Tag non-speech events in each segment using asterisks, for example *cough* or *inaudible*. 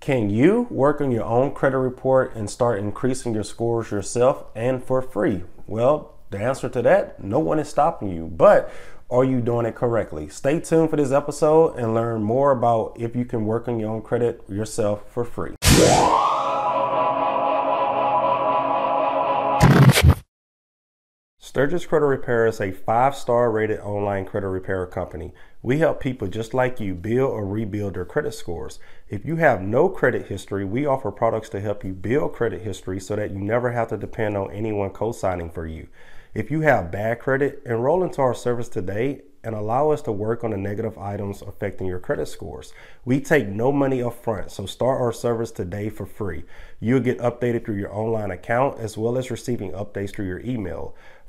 Can you work on your own credit report and start increasing your scores yourself and for free? Well, the answer to that, no one is stopping you. But are you doing it correctly? Stay tuned for this episode and learn more about if you can work on your own credit yourself for free. Stirgus Credit Repair is a five star rated online credit repair company. We help people just like you build or rebuild their credit scores. If you have no credit history, we offer products to help you build credit history so that you never have to depend on anyone co signing for you. If you have bad credit, enroll into our service today and allow us to work on the negative items affecting your credit scores. We take no money up front, so start our service today for free. You'll get updated through your online account as well as receiving updates through your email.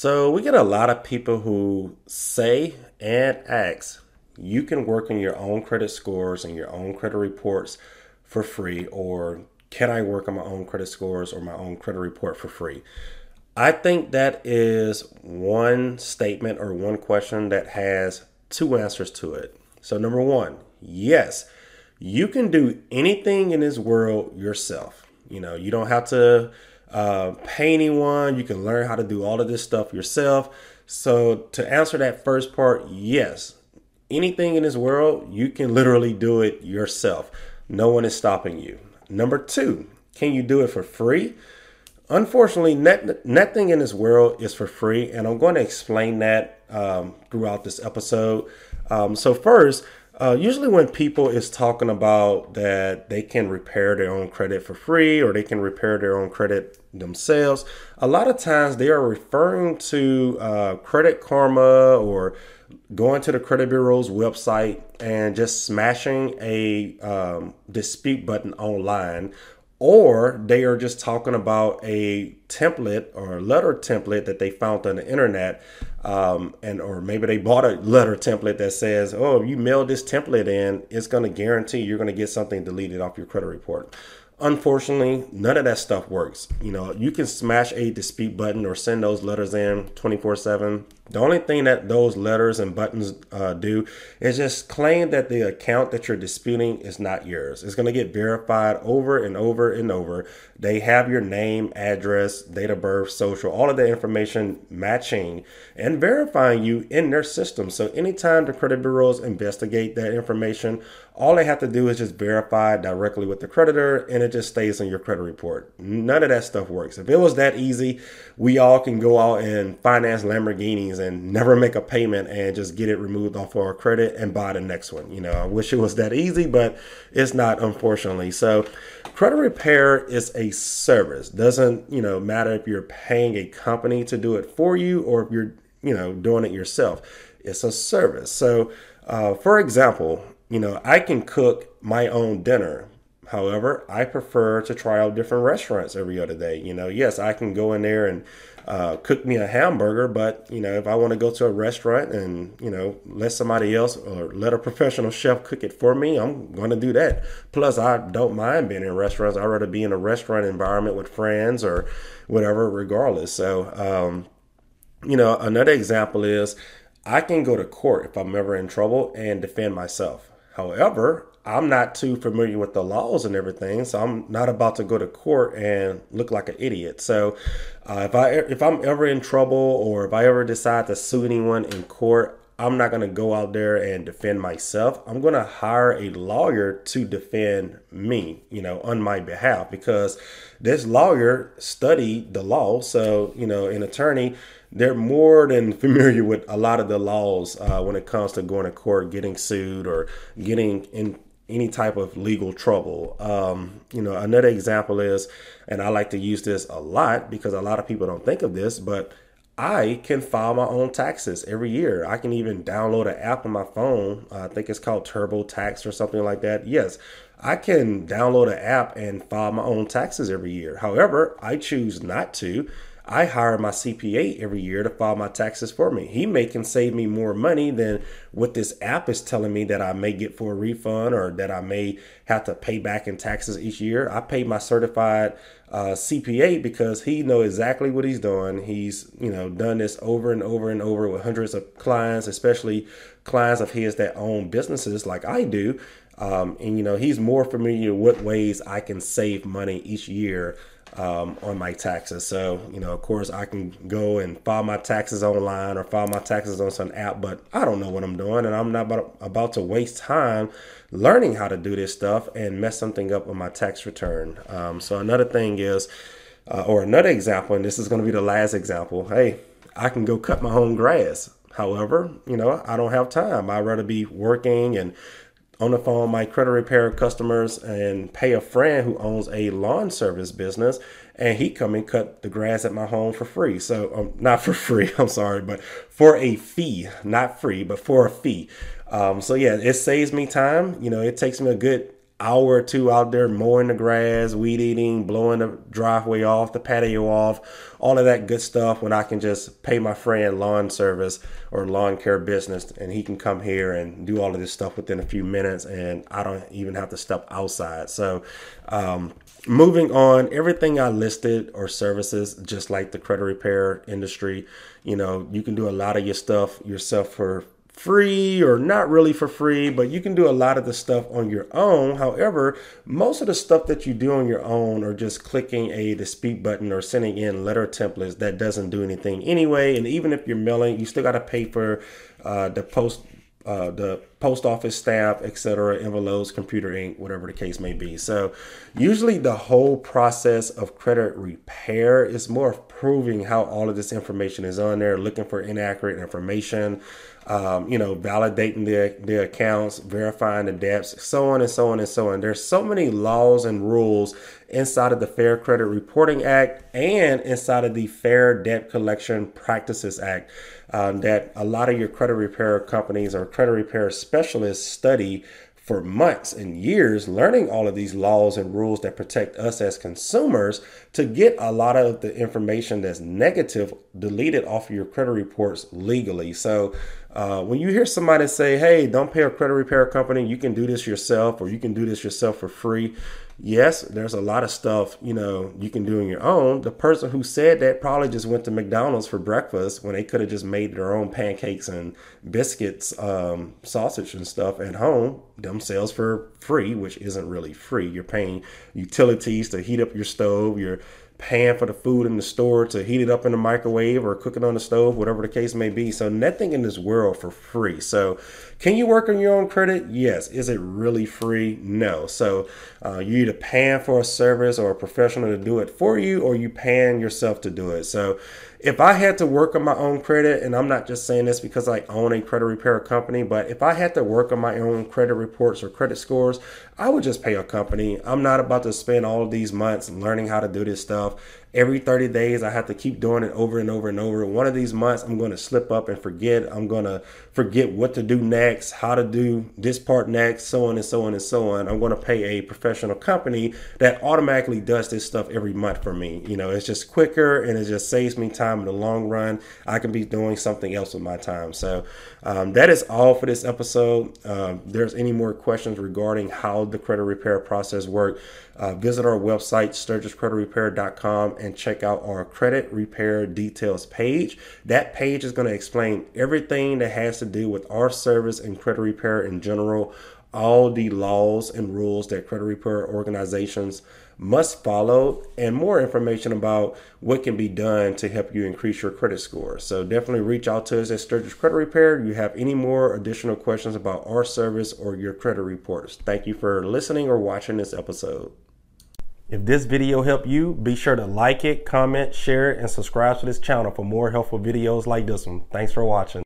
So we get a lot of people who say and ask, you can work on your own credit scores and your own credit reports for free, or can I work on my own credit scores or my own credit report for free? I think that is one statement or one question that has two answers to it. So, number one, yes, you can do anything in this world yourself. You know, you don't have to uh, pay anyone. You can learn how to do all of this stuff yourself. So, to answer that first part, yes, anything in this world, you can literally do it yourself. No one is stopping you. Number two, can you do it for free? Unfortunately, net, nothing in this world is for free, and I'm going to explain that um, throughout this episode. Um, so, first, uh, usually, when people is talking about that they can repair their own credit for free or they can repair their own credit themselves, a lot of times they are referring to uh, Credit Karma or going to the credit bureau's website and just smashing a um, dispute button online or they are just talking about a template or a letter template that they found on the internet um, and or maybe they bought a letter template that says oh if you mail this template in it's going to guarantee you're going to get something deleted off your credit report Unfortunately, none of that stuff works. You know, you can smash a dispute button or send those letters in 24 7. The only thing that those letters and buttons uh, do is just claim that the account that you're disputing is not yours. It's going to get verified over and over and over. They have your name, address, date of birth, social, all of the information matching and verifying you in their system. So anytime the credit bureaus investigate that information, all they have to do is just verify directly with the creditor and it just stays on your credit report. None of that stuff works. If it was that easy, we all can go out and finance Lamborghinis and never make a payment and just get it removed off our credit and buy the next one. You know, I wish it was that easy, but it's not, unfortunately. So, credit repair is a service. Doesn't, you know, matter if you're paying a company to do it for you or if you're, you know, doing it yourself. It's a service. So, uh, for example, you know, I can cook my own dinner. However, I prefer to try out different restaurants every other day. You know, yes, I can go in there and uh, cook me a hamburger, but you know, if I want to go to a restaurant and you know let somebody else or let a professional chef cook it for me, I'm going to do that. Plus, I don't mind being in restaurants. I'd rather be in a restaurant environment with friends or whatever, regardless. So, um, you know, another example is I can go to court if I'm ever in trouble and defend myself. However, I'm not too familiar with the laws and everything, so I'm not about to go to court and look like an idiot. So, uh, if I if I'm ever in trouble or if I ever decide to sue anyone in court, I'm not going to go out there and defend myself. I'm going to hire a lawyer to defend me, you know, on my behalf because this lawyer studied the law. So, you know, an attorney they're more than *laughs* familiar with a lot of the laws uh, when it comes to going to court, getting sued, or getting in any type of legal trouble. Um, you know, another example is, and I like to use this a lot because a lot of people don't think of this, but I can file my own taxes every year. I can even download an app on my phone. I think it's called TurboTax or something like that. Yes, I can download an app and file my own taxes every year. However, I choose not to. I hire my CPA every year to file my taxes for me. He may can save me more money than what this app is telling me that I may get for a refund or that I may have to pay back in taxes each year. I pay my certified uh, CPA because he know exactly what he's doing. He's you know done this over and over and over with hundreds of clients, especially clients of his that own businesses like I do. Um, and you know he's more familiar with ways I can save money each year um, on my taxes. So, you know, of course, I can go and file my taxes online or file my taxes on some app, but I don't know what I'm doing, and I'm not about, about to waste time learning how to do this stuff and mess something up on my tax return. Um, so, another thing is, uh, or another example, and this is going to be the last example. Hey, I can go cut my own grass. However, you know, I don't have time. I'd rather be working and on the phone my credit repair customers and pay a friend who owns a lawn service business and he come and cut the grass at my home for free. So um, not for *laughs* free i'm sorry but for a fee not free but for a fee. Um, so yeah it saves me time. You know it takes me a good hour or two out there mowing the grass, weed eating, blowing the driveway off, the patio off, all of that good stuff when I can just pay my friend lawn service or lawn care business and he can come here and do all of this stuff within a few minutes and I don't even have to step outside. So, um, moving on, everything I listed or services, just like the credit repair industry, you know, you can do a lot of your stuff yourself for free or not really for free, but you can do a lot of the stuff on your own. However, most of the stuff that you do on your own are just clicking a dispute button or sending in letter templates that doesn't do anything anyway. And even if you're mailing, you still got to pay for uh, the post uh, the post office staff, etc., envelopes, computer ink, whatever the case may be. So, usually the whole process of credit repair is more of proving how all of this information is on there, looking for inaccurate information, um, you know, validating the the accounts, verifying the debts, so on and so on and so on. There's so many laws and rules inside of the Fair Credit Reporting Act and inside of the Fair Debt Collection Practices Act um, that a lot of your credit repair companies or credit repair specialists study for months and years learning all of these laws and rules that protect us as consumers to get a lot of the information that's negative deleted off of your credit reports legally. So uh, when you hear somebody say, hey, don't pay a credit repair company, you can do this yourself or you can do this yourself for free yes, there's a lot of stuff, you know, you can do on your own. The person who said that probably just went to McDonald's for breakfast when they could have just made their own pancakes and biscuits, um, sausage and stuff at home themselves for free, which isn't really free. You're paying utilities to heat up your stove, you're paying for the food in the store to heat it up in the microwave or cook it on the stove, whatever the case may be. So nothing in this world for free. So can you work on your own credit? Yes. Is it really free? No. So uh, you either paying for a service or a professional to do it for you, or you paying yourself to do it. So if I had to work on my own credit, and I'm not just saying this because I own a credit repair company, but if I had to work on my own credit reports or credit scores, I would just pay a company. I'm not about to spend all these months learning how to do this stuff every 30 days i have to keep doing it over and over and over. One of these months i'm going to slip up and forget. I'm going to forget what to do next how to do this part next so on and so on and so on. I'm going to pay a professional company that automatically does this stuff every month for me. You know it's just quicker and it just saves me time in the long run. I can be doing something else with my time. So um, that is all for this episode. Um, there's any more questions regarding how the credit repair process work uh, visit our website stirguscreditrepair.com and check out our credit repair details page. That page is going to explain everything that has to do with our service and credit repair in general, all the laws and rules that credit repair organizations must follow, and more information about what can be done to help you increase your credit score. So definitely reach out to us at Stirgus Credit Repair. If you have any more additional questions about our service or your credit reports. Thank you for listening or watching this episode. If this video helped you, be sure to like it, comment, share it, and subscribe to this channel for more helpful videos like this one. Thanks for watching.